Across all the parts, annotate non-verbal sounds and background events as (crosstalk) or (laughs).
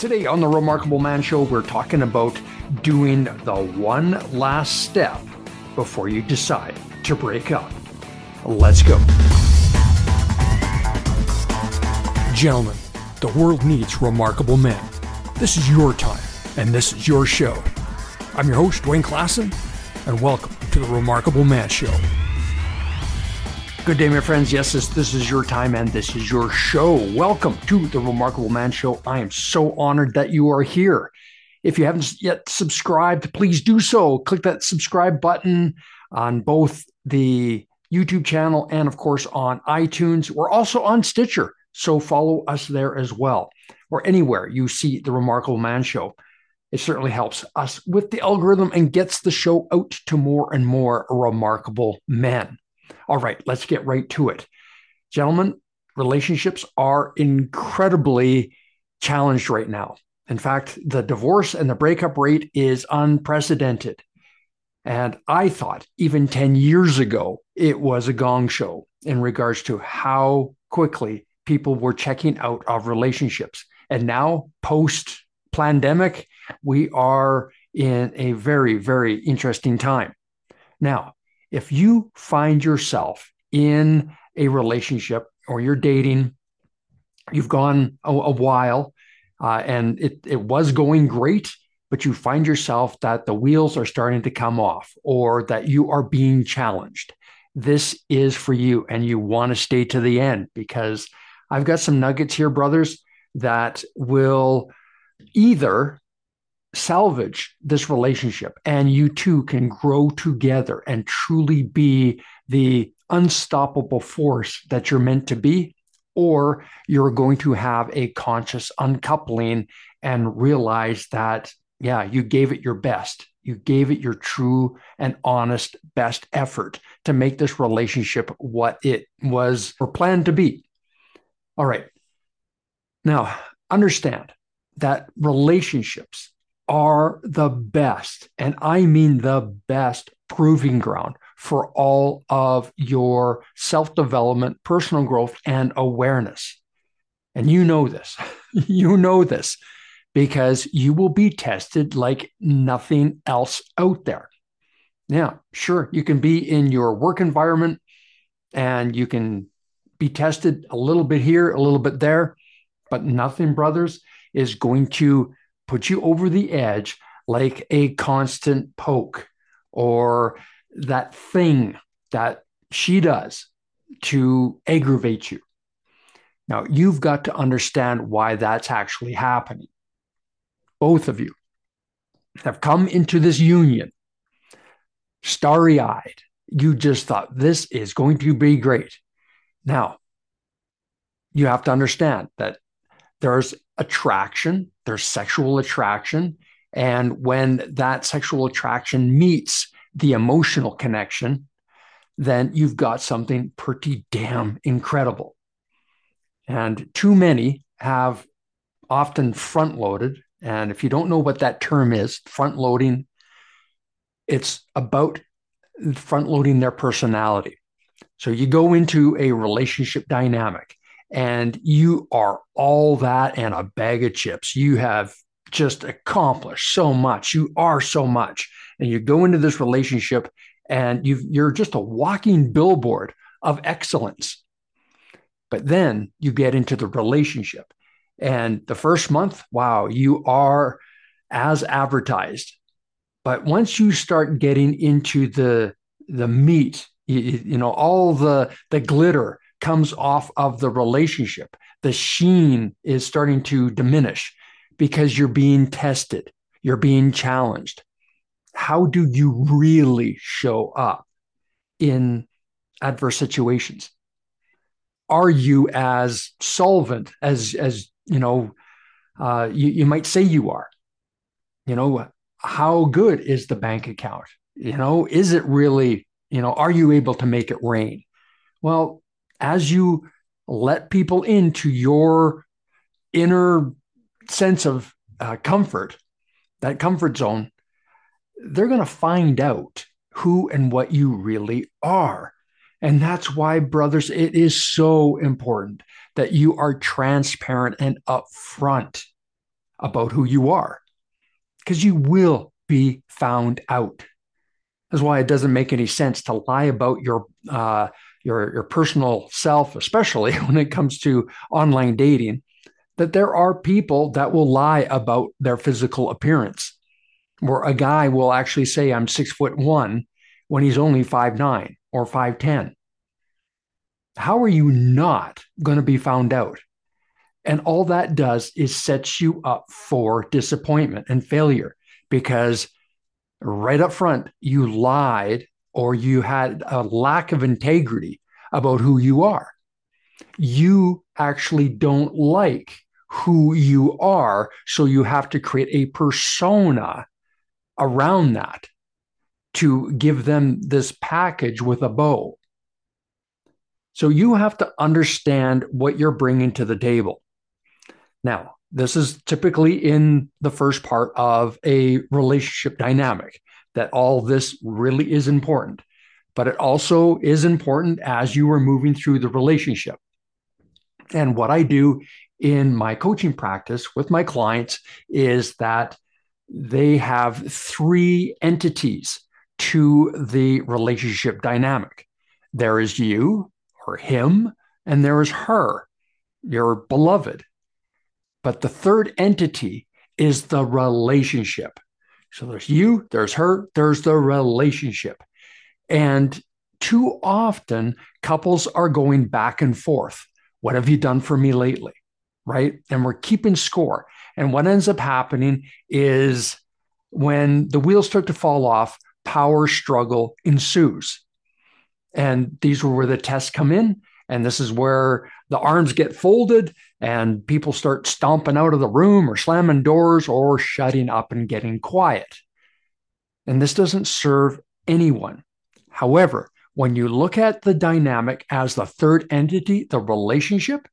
Today on the Remarkable Man Show, we're talking about doing the one last step before you decide to break up. Let's go. Gentlemen, the world needs remarkable men. This is your time, and this is your show. I'm your host, Dwayne Klassen, and welcome to the Remarkable Man Show. Good day, my friends. Yes, this, this is your time and this is your show. Welcome to the Remarkable Man Show. I am so honored that you are here. If you haven't yet subscribed, please do so. Click that subscribe button on both the YouTube channel and, of course, on iTunes. We're also on Stitcher, so follow us there as well, or anywhere you see the Remarkable Man Show. It certainly helps us with the algorithm and gets the show out to more and more remarkable men. All right, let's get right to it. Gentlemen, relationships are incredibly challenged right now. In fact, the divorce and the breakup rate is unprecedented. And I thought even 10 years ago, it was a gong show in regards to how quickly people were checking out of relationships. And now, post pandemic, we are in a very, very interesting time. Now, if you find yourself in a relationship or you're dating, you've gone a, a while uh, and it, it was going great, but you find yourself that the wheels are starting to come off or that you are being challenged. This is for you and you want to stay to the end because I've got some nuggets here, brothers, that will either salvage this relationship and you two can grow together and truly be the unstoppable force that you're meant to be or you're going to have a conscious uncoupling and realize that yeah you gave it your best. You gave it your true and honest best effort to make this relationship what it was or planned to be. All right. Now understand that relationships are the best, and I mean the best proving ground for all of your self development, personal growth, and awareness. And you know this. (laughs) you know this because you will be tested like nothing else out there. Now, sure, you can be in your work environment and you can be tested a little bit here, a little bit there, but nothing, brothers, is going to put you over the edge like a constant poke or that thing that she does to aggravate you. Now, you've got to understand why that's actually happening. Both of you have come into this union starry eyed. You just thought this is going to be great. Now, you have to understand that there's attraction, there's sexual attraction. And when that sexual attraction meets the emotional connection, then you've got something pretty damn incredible. And too many have often front loaded. And if you don't know what that term is, front loading, it's about front loading their personality. So you go into a relationship dynamic and you are all that and a bag of chips. You have just accomplished so much. You are so much. And you go into this relationship and you are just a walking billboard of excellence. But then you get into the relationship. And the first month, wow, you are as advertised. But once you start getting into the the meat, you, you know, all the the glitter, comes off of the relationship. The sheen is starting to diminish because you're being tested, you're being challenged. How do you really show up in adverse situations? Are you as solvent as as you know? Uh, you, you might say you are. You know, how good is the bank account? You know, is it really? You know, are you able to make it rain? Well, as you let people into your inner sense of uh, comfort, that comfort zone, they're going to find out who and what you really are. And that's why, brothers, it is so important that you are transparent and upfront about who you are because you will be found out. That's why it doesn't make any sense to lie about your uh, your your personal self, especially (laughs) when it comes to online dating. That there are people that will lie about their physical appearance, where a guy will actually say, "I'm six foot one," when he's only five nine or five ten. How are you not going to be found out? And all that does is sets you up for disappointment and failure because right up front, you lied or you had a lack of integrity about who you are. You actually don't like who you are. So you have to create a persona around that to give them this package with a bow. So you have to understand what you're bringing to the table. Now, this is typically in the first part of a relationship dynamic that all this really is important. But it also is important as you are moving through the relationship. And what I do in my coaching practice with my clients is that they have three entities to the relationship dynamic there is you or him, and there is her, your beloved. But the third entity is the relationship. So there's you, there's her, there's the relationship. And too often, couples are going back and forth. What have you done for me lately? Right. And we're keeping score. And what ends up happening is when the wheels start to fall off, power struggle ensues. And these are where the tests come in. And this is where the arms get folded and people start stomping out of the room or slamming doors or shutting up and getting quiet. And this doesn't serve anyone. However, when you look at the dynamic as the third entity, the relationship,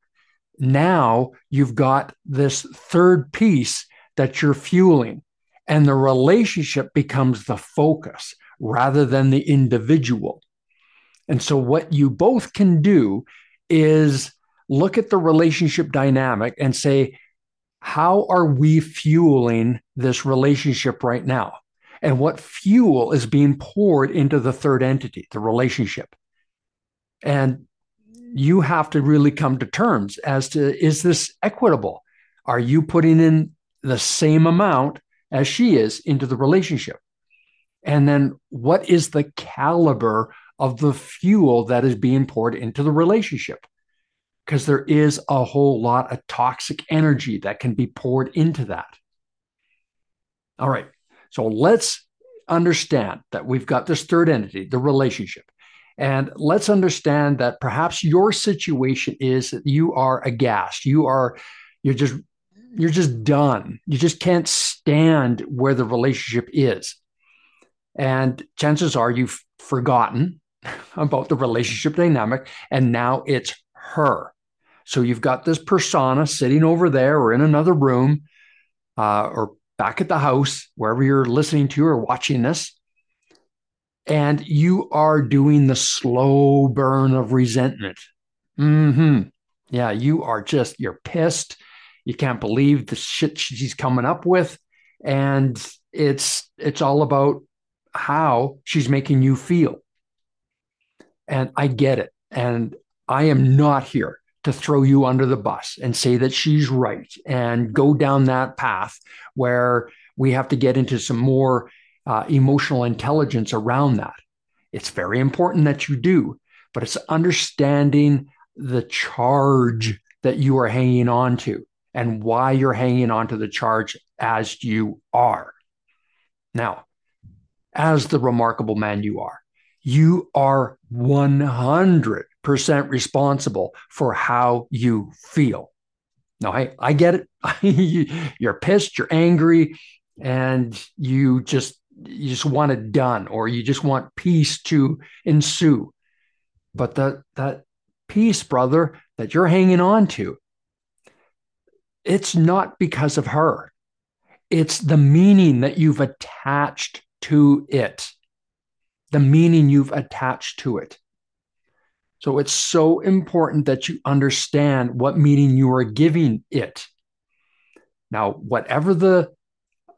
now you've got this third piece that you're fueling, and the relationship becomes the focus rather than the individual. And so, what you both can do is look at the relationship dynamic and say, how are we fueling this relationship right now? And what fuel is being poured into the third entity, the relationship? And you have to really come to terms as to is this equitable? Are you putting in the same amount as she is into the relationship? And then what is the caliber of the fuel that is being poured into the relationship? because there is a whole lot of toxic energy that can be poured into that. All right. So let's understand that we've got this third entity, the relationship. And let's understand that perhaps your situation is that you are aghast. You are, you're just, you're just done. You just can't stand where the relationship is. And chances are you've forgotten (laughs) about the relationship dynamic. And now it's her. So you've got this persona sitting over there or in another room uh, or back at the house, wherever you're listening to or watching this. And you are doing the slow burn of resentment. hmm Yeah, you are just, you're pissed. You can't believe the shit she's coming up with. And it's it's all about how she's making you feel. And I get it. And I am not here to throw you under the bus and say that she's right and go down that path where we have to get into some more uh, emotional intelligence around that. It's very important that you do, but it's understanding the charge that you are hanging on to and why you're hanging on to the charge as you are. Now, as the remarkable man you are, you are 100 percent responsible for how you feel. Now, I, I get it. (laughs) you're pissed, you're angry, and you just you just want it done, or you just want peace to ensue. But that that peace, brother, that you're hanging on to, it's not because of her. It's the meaning that you've attached to it. The meaning you've attached to it. So it's so important that you understand what meaning you are giving it. Now, whatever the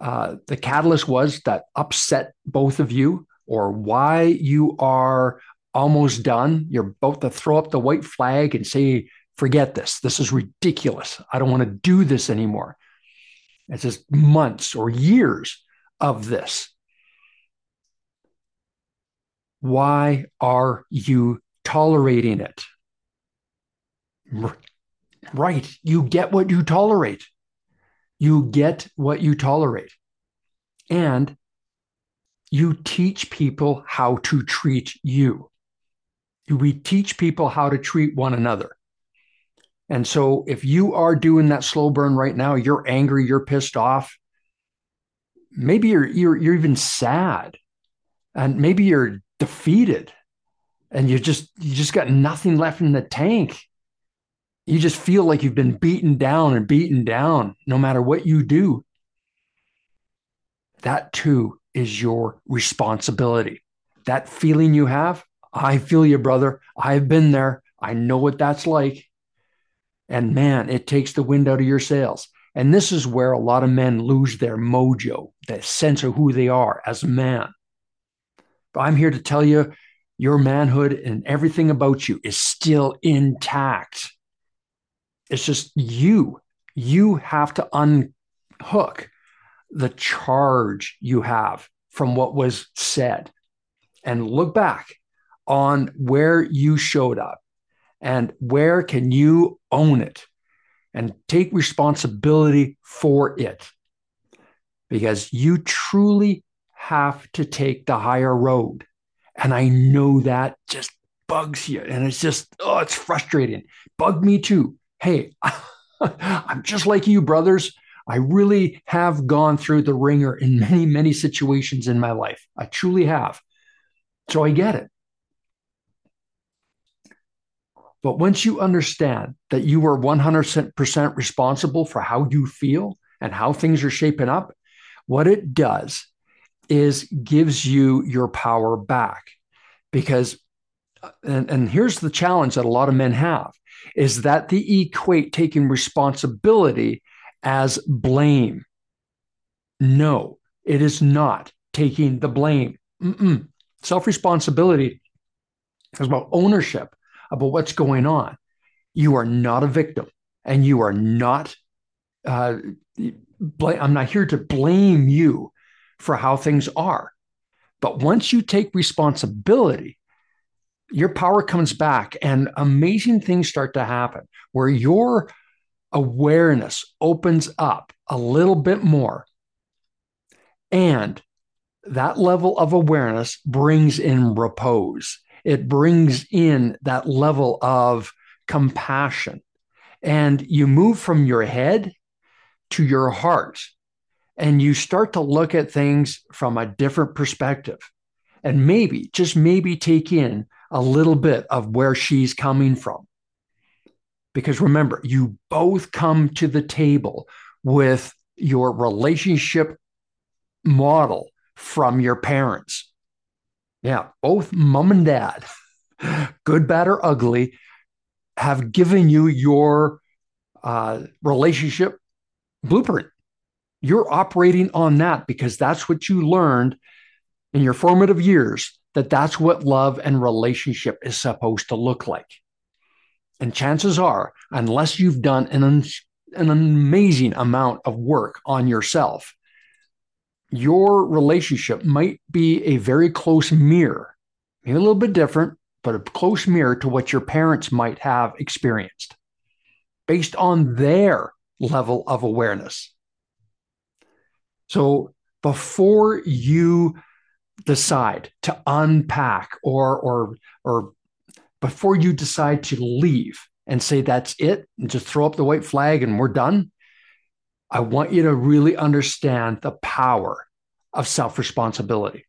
uh, the catalyst was that upset both of you, or why you are almost done, you're about to throw up the white flag and say, "Forget this. This is ridiculous. I don't want to do this anymore." It's just months or years of this. Why are you tolerating it? Right. You get what you tolerate. You get what you tolerate. And you teach people how to treat you. We teach people how to treat one another. And so if you are doing that slow burn right now, you're angry, you're pissed off, maybe you're you're, you're even sad and maybe you're defeated. And you just you just got nothing left in the tank. You just feel like you've been beaten down and beaten down no matter what you do. That too is your responsibility. That feeling you have i feel you brother. I've been there. I know what that's like. And man it takes the wind out of your sails. And this is where a lot of men lose their mojo that sense of who they are as a man I'm here to tell you your manhood and everything about you is still intact. It's just you. You have to unhook the charge you have from what was said and look back on where you showed up and where can you own it and take responsibility for it because you truly have to take the higher road. And I know that just bugs you. And it's just, oh, it's frustrating. Bug me too. Hey, (laughs) I'm just like you, brothers. I really have gone through the ringer in many, many situations in my life. I truly have. So I get it. But once you understand that you are 100% responsible for how you feel and how things are shaping up, what it does is gives you your power back. Because and, and here's the challenge that a lot of men have is that they equate taking responsibility as blame. No it is not taking the blame. Self responsibility is about ownership about what's going on. You are not a victim and you are not uh, i'm not here to blame you for how things are. But once you take responsibility, your power comes back and amazing things start to happen where your awareness opens up a little bit more. And that level of awareness brings in repose. It brings in that level of compassion. And you move from your head to your heart and you start to look at things from a different perspective and maybe, just maybe, take in a little bit of where she's coming from. Because remember, you both come to the table with your relationship model from your parents. Yeah, both mom and dad, (laughs) good, bad, or ugly, have given you your uh, relationship blueprint you're operating on that because that's what you learned in your formative years that that's what love and relationship is supposed to look like. And chances are, unless you've done an, an amazing amount of work on yourself, your relationship might be a very close mirror, maybe a little bit different, but a close mirror to what your parents might have experienced based on their level of awareness. So before you decide to unpack or or or before you decide to leave and say that's it and just throw up the white flag and we're done, I want you to really understand the power of self-responsibility.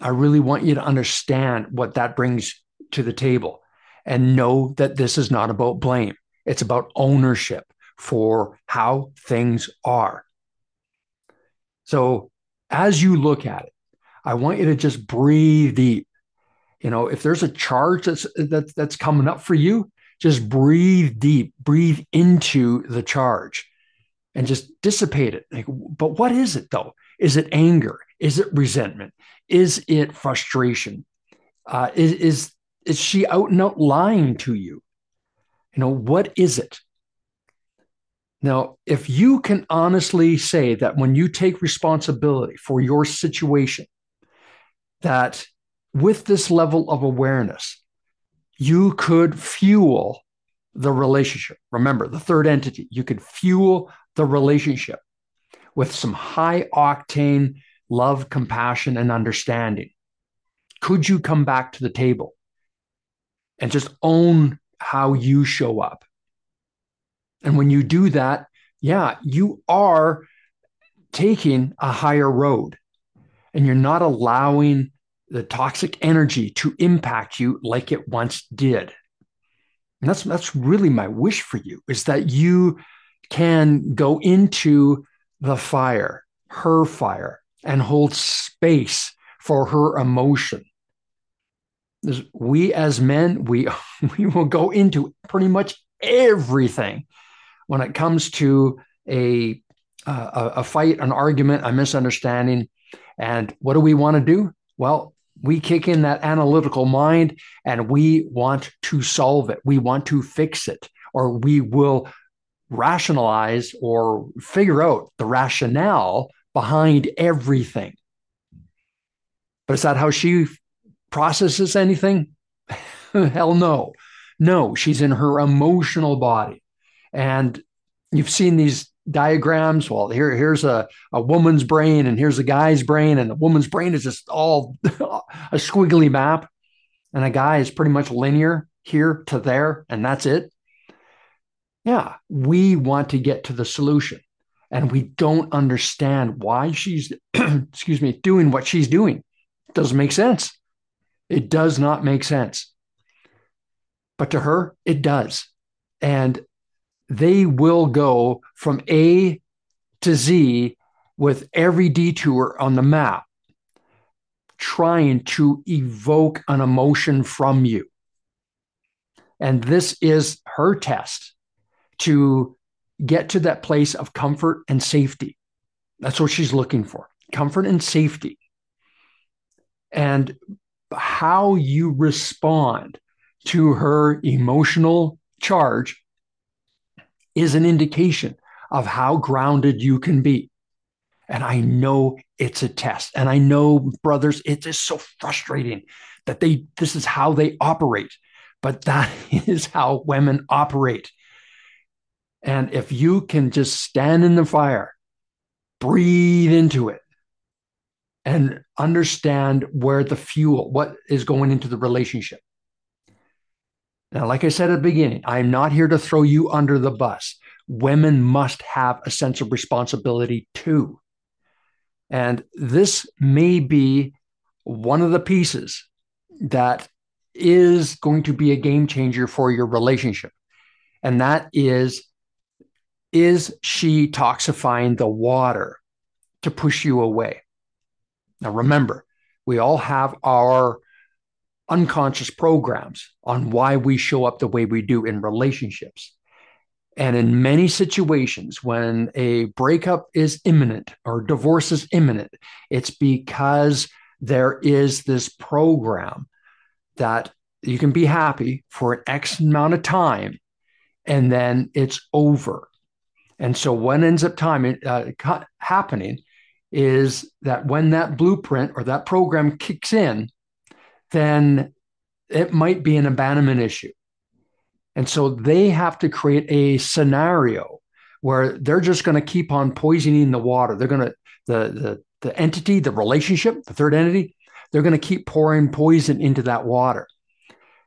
I really want you to understand what that brings to the table and know that this is not about blame. It's about ownership for how things are. So as you look at it, I want you to just breathe deep. You know, if there's a charge that's that's that's coming up for you, just breathe deep, breathe into the charge. and just dissipate it. Like, but what is it though? Is it anger? Is it resentment? Is it frustration? Uh, is, is is she out and out lying to you? You know, what is it? Now, if you can honestly say that when you take responsibility for your situation, that with this level of awareness, you could fuel the relationship. Remember, the third entity, you could fuel the relationship with some high octane love, compassion, and understanding. Could you come back to the table and just own how you show up? And when you do that, yeah, you are taking a higher road and you're not allowing the toxic energy to impact you like it once did. And that's that's really my wish for you is that you can go into the fire, her fire, and hold space for her emotion. We as men, we (laughs) we will go into pretty much everything when it comes to a a fight, an argument, a misunderstanding. And what do we want to do? Well, we kick in that analytical mind and we want to solve it. We want to fix it, or we will rationalize or figure out the rationale behind everything. But is that how she processes anything? (laughs) Hell no. No, she's in her emotional body. And you've seen these diagrams. Well, here, here's a, a woman's brain, and here's a guy's brain, and the woman's brain is just all (laughs) a squiggly map. And a guy is pretty much linear here to there, and that's it. Yeah, we want to get to the solution. And we don't understand why she's, (clears throat) excuse me, doing what she's doing. It doesn't make sense. It does not make sense. But to her, it does. And they will go from A to Z with every detour on the map, trying to evoke an emotion from you. And this is her test to get to that place of comfort and safety. That's what she's looking for comfort and safety. And how you respond to her emotional charge is an indication of how grounded you can be. And I know it's a test. And I know, brothers, it is so frustrating that they this is how they operate. But (laughs) that is how women operate. And if you can just stand in the fire, breathe into it, and understand where the fuel, what is going into the relationship. Now, like I said at the beginning, I'm not here to throw you under the bus. Women must have a sense of responsibility too. And this may be one of the pieces that is going to be a game changer for your relationship. And that is is she toxifying the water to push you away? Now, remember, we all have our unconscious programs on why we show up the way we do in relationships. And in many situations, when a breakup is imminent or divorce is imminent, it's because there is this program that you can be happy for an X amount of time and then it's over. And so, what ends up time uh, happening is that when that blueprint or that program kicks in, then it might be an abandonment issue. And so they have to create a scenario where they're just going to keep on poisoning the water. They're going to, the, the, the entity, the relationship, the third entity, they're going to keep pouring poison into that water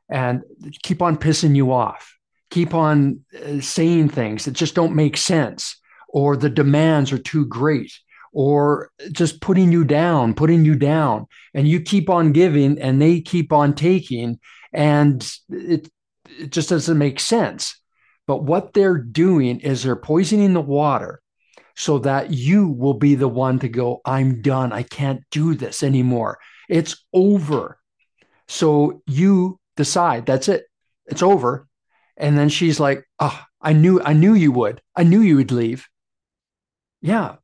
and keep on pissing you off, keep on uh, saying things that just don't make sense, or the demands are too great or just putting you down, putting you down, and you keep on giving and they keep on taking, and it, it just doesn't make sense. But what they're doing is they're poisoning the water so that you will be the one to go, I'm done. I can't do this anymore. It's over. So you decide that's it. It's over. And then she's like, Oh, I knew, I knew you would. I knew you would leave. Yeah.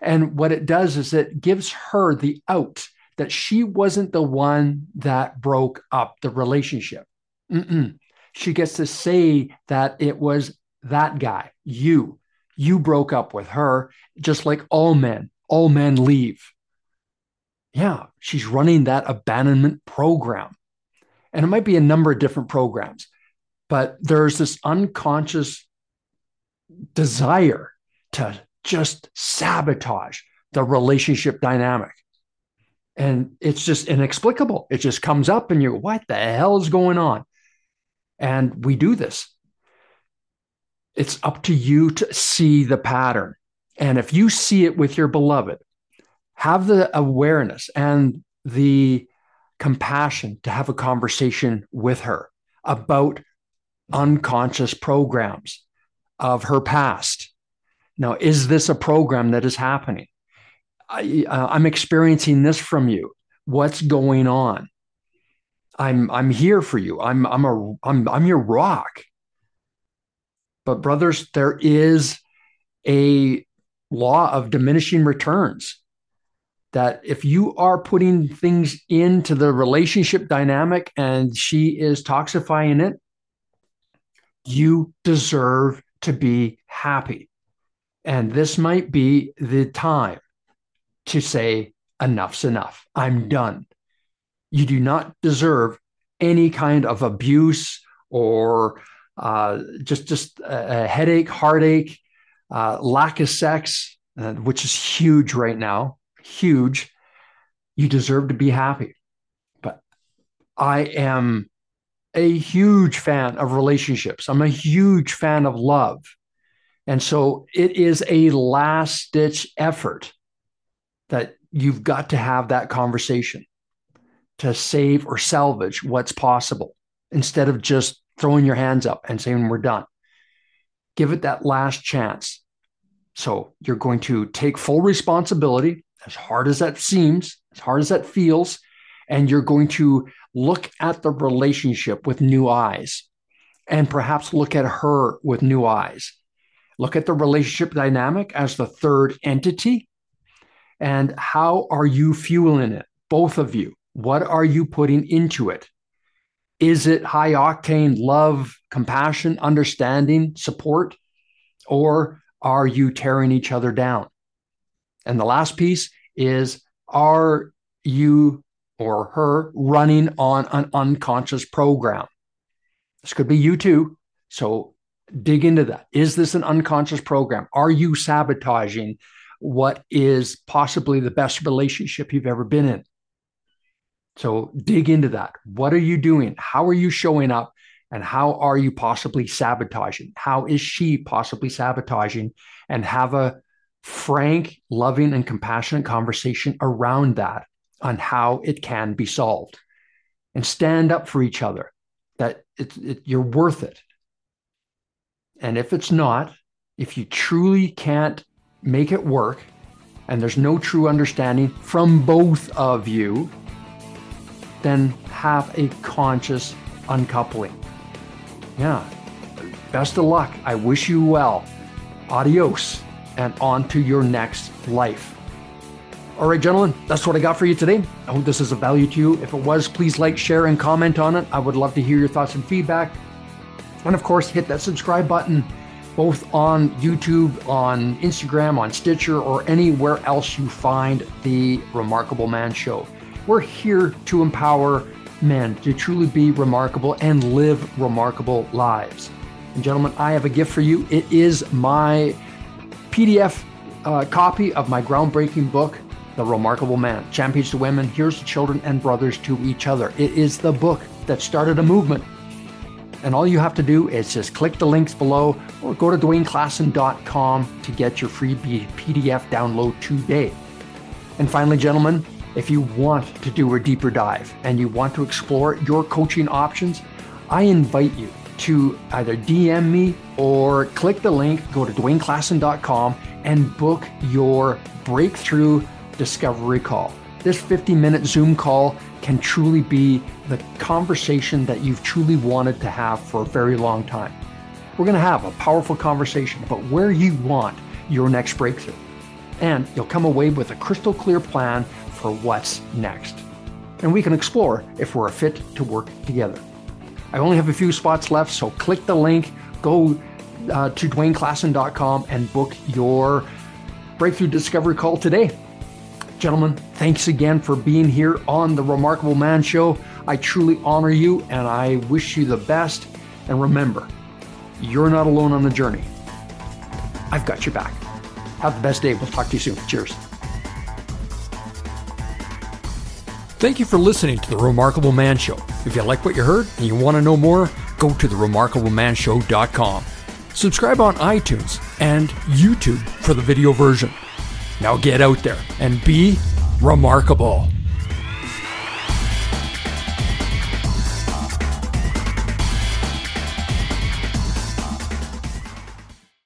And what it does is it gives her the out that she wasn't the one that broke up the relationship. Mm-mm. She gets to say that it was that guy, you. You broke up with her, just like all men. All men leave. Yeah, she's running that abandonment program. And it might be a number of different programs, but there's this unconscious desire to just sabotage the relationship dynamic. And it's just inexplicable. It just comes up and you're, what the hell is going on? And we do this. It's up to you to see the pattern. And if you see it with your beloved, have the awareness and the compassion to have a conversation with her about unconscious programs of her past. Now, is this a program that is happening? I, uh, experiencing this from you. What's going on? I'm I'm here for you. I'm I'm a I'm I'm your rock. But brothers, there is a law of diminishing returns that if you are putting things into the relationship dynamic and she is toxifying it, you deserve to be happy. And this might be the time to say, enough's enough. I'm done. You do not deserve any kind of abuse or uh, just just a, headache, heartache, uh, lack of sex, uh, which is huge right now. Huge. You deserve to be happy. But I am a huge fan of relationships. I'm a huge fan of love. And so it is a last ditch effort that you've got to have that conversation to save or salvage what's possible instead of just throwing your hands up and saying, we're done. Give it that last chance. So you're going to take full responsibility, as hard as that seems, as hard as that feels, and you're going to look at the relationship with new eyes and perhaps look at her with new eyes. Look at the relationship dynamic as the third entity and how are you fueling it? Both of you. What are you putting into it? Is it high octane love, compassion, understanding, support? Or are you tearing each other down? And the last piece is are you or her running on an unconscious program? This could be you too. So dig into that. Is this an unconscious program? Are you sabotaging what is possibly the best relationship you've ever been in. So dig into that. What are you doing? How are you showing up? And how are you possibly sabotaging? How is she possibly sabotaging? And have a frank, loving, and compassionate conversation around that on how it can be solved. And stand up for each other that it, it, you're worth it. And if it's not, if you truly can't make it work, and there's no true understanding from both of you, then have a conscious uncoupling. Yeah. Best of luck. I wish you well. Adios and on to your next life. All right, gentlemen, that's what I got for you today. I hope this is of value to you. If it was, please like, share, and comment on it. I would love to hear your thoughts and feedback. And of course, hit that subscribe button both on YouTube, on Instagram, on Stitcher, or anywhere else you find the Remarkable Man Show. We're here to empower men to truly be remarkable and live remarkable lives. And, gentlemen, I have a gift for you. It is my PDF uh, copy of my groundbreaking book, The Remarkable Man Champions to Women, Heroes to Children and Brothers to Each Other. It is the book that started a movement and all you have to do is just click the links below or go to dwayneklassen.com to get your free PDF download today. And finally, gentlemen, if you want to do a deeper dive and you want to explore your coaching options, I invite you to either DM me or click the link, go to dwayneklassen.com and book your breakthrough discovery call. This 50 minute Zoom call can truly be the conversation that you've truly wanted to have for a very long time. We're going to have a powerful conversation about where you want your next breakthrough. and you'll come away with a crystal clear plan for what's next. And we can explore if we're a fit to work together. I only have a few spots left, so click the link, go uh, to dwayneklassen.com and book your breakthrough discovery call today. Gentlemen, thanks again for being here on the Remarkable Man Show. I truly honor you and I wish you the best. And remember, you're not alone on the journey. I've got your back. Have the best day. We'll talk to you soon. Cheers. Thank you for listening to The Remarkable Man Show. If you like what you heard and you want to know more, go to theremarkablemanshow.com. Subscribe on iTunes and YouTube for the video version. Now get out there and be remarkable.